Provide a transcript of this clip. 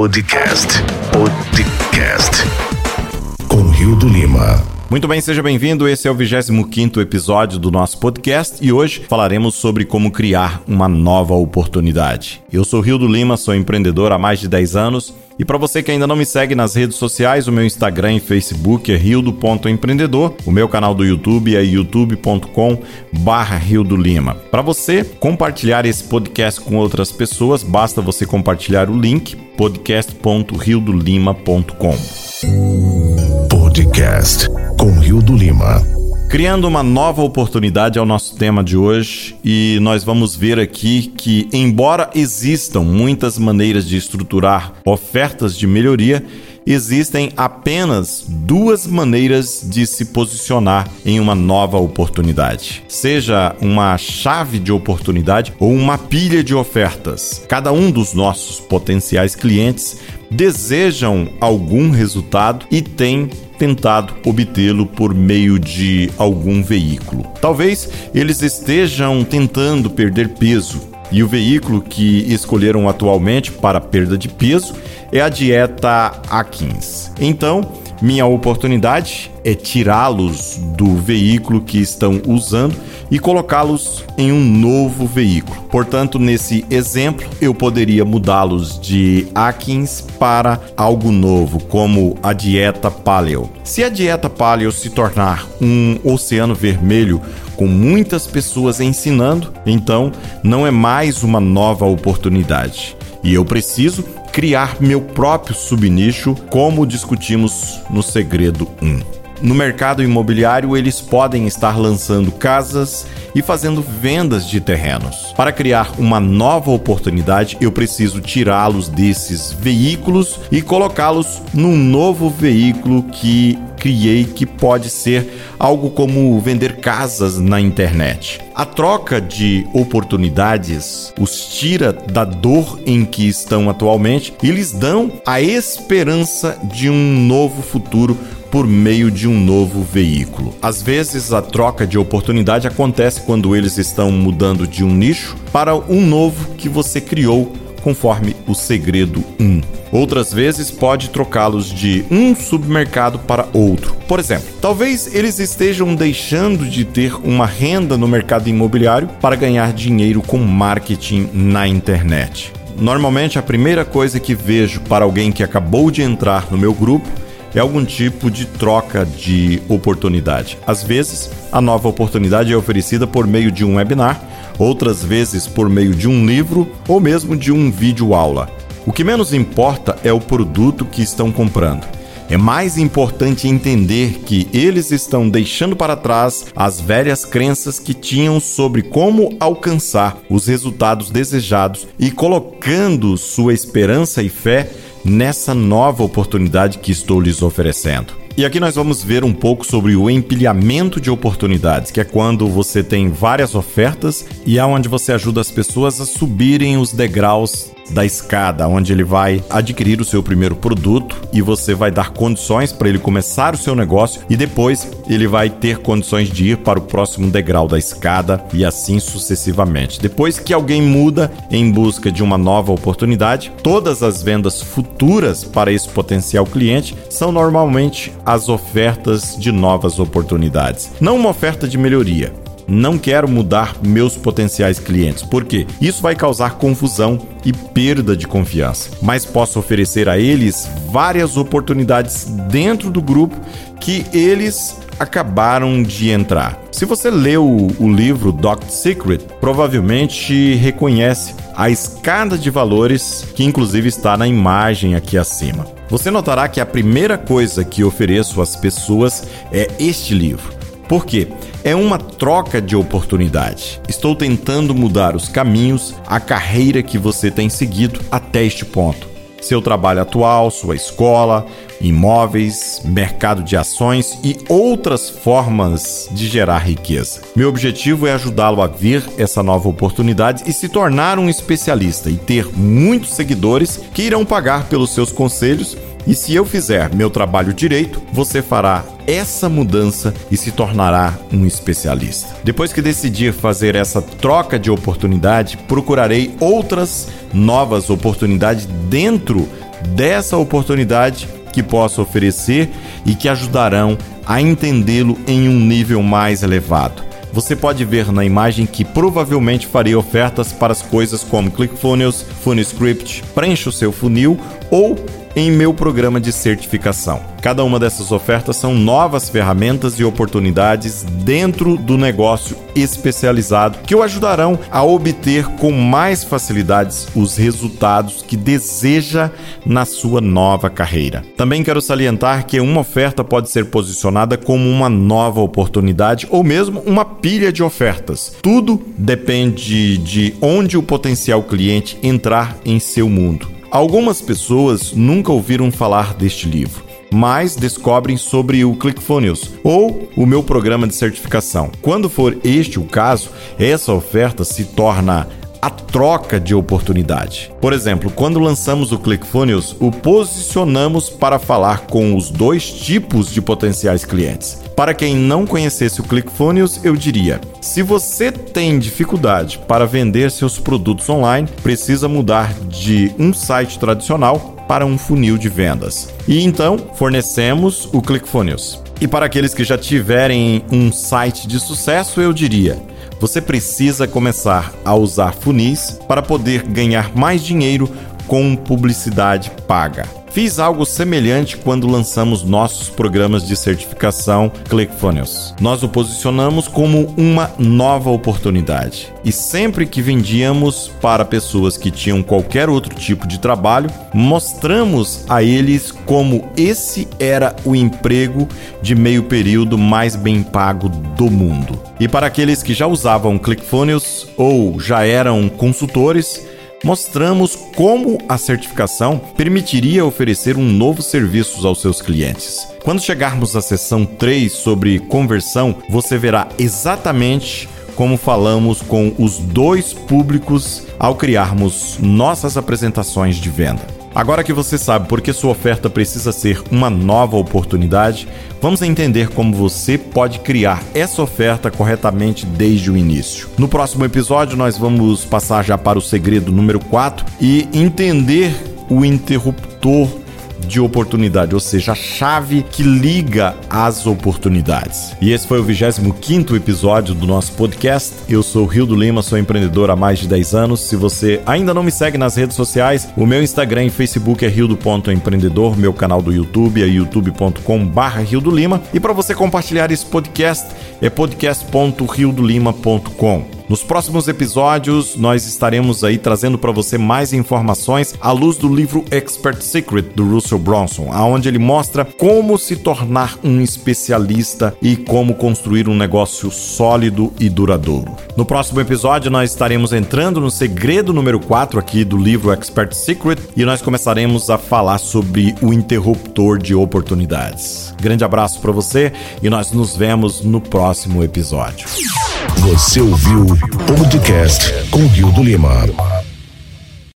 Podcast. Podcast. Com Rio do Lima. Muito bem, seja bem-vindo. Esse é o 25 episódio do nosso podcast e hoje falaremos sobre como criar uma nova oportunidade. Eu sou Rio do Lima, sou empreendedor há mais de 10 anos e para você que ainda não me segue nas redes sociais, o meu Instagram e Facebook é rildo.empreendedor, o meu canal do YouTube é youtube.com barra Lima. Para você compartilhar esse podcast com outras pessoas, basta você compartilhar o link podcast.riodolima.com. Podcast com Rio do Lima. Criando uma nova oportunidade é o nosso tema de hoje e nós vamos ver aqui que, embora existam muitas maneiras de estruturar ofertas de melhoria, existem apenas duas maneiras de se posicionar em uma nova oportunidade. Seja uma chave de oportunidade ou uma pilha de ofertas. Cada um dos nossos potenciais clientes desejam algum resultado e tem tentado obtê-lo por meio de algum veículo. Talvez eles estejam tentando perder peso e o veículo que escolheram atualmente para perda de peso é a dieta Atkins. Então, minha oportunidade é tirá-los do veículo que estão usando e colocá-los em um novo veículo. Portanto, nesse exemplo, eu poderia mudá-los de Atkins para algo novo, como a dieta Paleo. Se a dieta Paleo se tornar um oceano vermelho com muitas pessoas ensinando, então não é mais uma nova oportunidade. E eu preciso criar meu próprio subnicho, como discutimos no Segredo 1. No mercado imobiliário, eles podem estar lançando casas e fazendo vendas de terrenos. Para criar uma nova oportunidade, eu preciso tirá-los desses veículos e colocá-los num novo veículo que criei que pode ser algo como vender casas na internet. A troca de oportunidades os tira da dor em que estão atualmente e lhes dão a esperança de um novo futuro por meio de um novo veículo. Às vezes, a troca de oportunidade acontece quando eles estão mudando de um nicho para um novo que você criou conforme o segredo 1. Outras vezes pode trocá-los de um submercado para outro. Por exemplo, talvez eles estejam deixando de ter uma renda no mercado imobiliário para ganhar dinheiro com marketing na internet. Normalmente a primeira coisa que vejo para alguém que acabou de entrar no meu grupo é algum tipo de troca de oportunidade. Às vezes, a nova oportunidade é oferecida por meio de um webinar, outras vezes por meio de um livro ou mesmo de um vídeo aula. O que menos importa é o produto que estão comprando. É mais importante entender que eles estão deixando para trás as velhas crenças que tinham sobre como alcançar os resultados desejados e colocando sua esperança e fé nessa nova oportunidade que estou lhes oferecendo. E aqui nós vamos ver um pouco sobre o empilhamento de oportunidades, que é quando você tem várias ofertas e é onde você ajuda as pessoas a subirem os degraus da escada, onde ele vai adquirir o seu primeiro produto e você vai dar condições para ele começar o seu negócio e depois ele vai ter condições de ir para o próximo degrau da escada e assim sucessivamente. Depois que alguém muda em busca de uma nova oportunidade, todas as vendas futuras para esse potencial cliente são normalmente as ofertas de novas oportunidades, não uma oferta de melhoria não quero mudar meus potenciais clientes, porque isso vai causar confusão e perda de confiança. Mas posso oferecer a eles várias oportunidades dentro do grupo que eles acabaram de entrar. Se você leu o livro Doctor Secret, provavelmente reconhece a escada de valores que inclusive está na imagem aqui acima. Você notará que a primeira coisa que ofereço às pessoas é este livro. Por quê? É uma troca de oportunidade. Estou tentando mudar os caminhos, a carreira que você tem seguido até este ponto. Seu trabalho atual, sua escola, imóveis, mercado de ações e outras formas de gerar riqueza. Meu objetivo é ajudá-lo a ver essa nova oportunidade e se tornar um especialista e ter muitos seguidores que irão pagar pelos seus conselhos e se eu fizer meu trabalho direito, você fará essa mudança e se tornará um especialista. Depois que decidir fazer essa troca de oportunidade, procurarei outras novas oportunidades dentro dessa oportunidade que posso oferecer e que ajudarão a entendê-lo em um nível mais elevado. Você pode ver na imagem que provavelmente farei ofertas para as coisas como ClickFunnels, FunnelScript, Preencha o seu funil ou em meu programa de certificação. Cada uma dessas ofertas são novas ferramentas e oportunidades dentro do negócio especializado que o ajudarão a obter com mais facilidades os resultados que deseja na sua nova carreira. Também quero salientar que uma oferta pode ser posicionada como uma nova oportunidade ou mesmo uma pilha de ofertas. Tudo depende de onde o potencial cliente entrar em seu mundo. Algumas pessoas nunca ouviram falar deste livro, mas descobrem sobre o ClickFunnels ou o meu programa de certificação. Quando for este o caso, essa oferta se torna a troca de oportunidade. Por exemplo, quando lançamos o ClickFunnels, o posicionamos para falar com os dois tipos de potenciais clientes. Para quem não conhecesse o ClickFunnels, eu diria: se você tem dificuldade para vender seus produtos online, precisa mudar de um site tradicional para um funil de vendas. E então fornecemos o ClickFunnels. E para aqueles que já tiverem um site de sucesso, eu diria: você precisa começar a usar funis para poder ganhar mais dinheiro com publicidade paga. Fiz algo semelhante quando lançamos nossos programas de certificação ClickFunnels. Nós o posicionamos como uma nova oportunidade. E sempre que vendíamos para pessoas que tinham qualquer outro tipo de trabalho, mostramos a eles como esse era o emprego de meio período mais bem pago do mundo. E para aqueles que já usavam ClickFunnels ou já eram consultores, mostramos como a certificação permitiria oferecer um novo serviço aos seus clientes. Quando chegarmos à seção 3 sobre conversão, você verá exatamente como falamos com os dois públicos ao criarmos nossas apresentações de venda. Agora que você sabe por que sua oferta precisa ser uma nova oportunidade, vamos entender como você pode criar essa oferta corretamente desde o início. No próximo episódio, nós vamos passar já para o segredo número 4 e entender o interruptor de oportunidade, ou seja, a chave que liga as oportunidades. E esse foi o 25 episódio do nosso podcast. Eu sou Rio do Lima, sou empreendedor há mais de 10 anos. Se você ainda não me segue nas redes sociais, o meu Instagram e Facebook é rio.empreendedor, meu canal do YouTube é youtube.com/barra Rio do Lima. E para você compartilhar esse podcast é podcast.riodolima.com. Nos próximos episódios, nós estaremos aí trazendo para você mais informações à luz do livro Expert Secret do Russell Bronson, aonde ele mostra como se tornar um especialista e como construir um negócio sólido e duradouro. No próximo episódio, nós estaremos entrando no segredo número 4 aqui do livro Expert Secret e nós começaremos a falar sobre o interruptor de oportunidades. Grande abraço para você e nós nos vemos no próximo episódio. Você ouviu o podcast com Rio do Lima.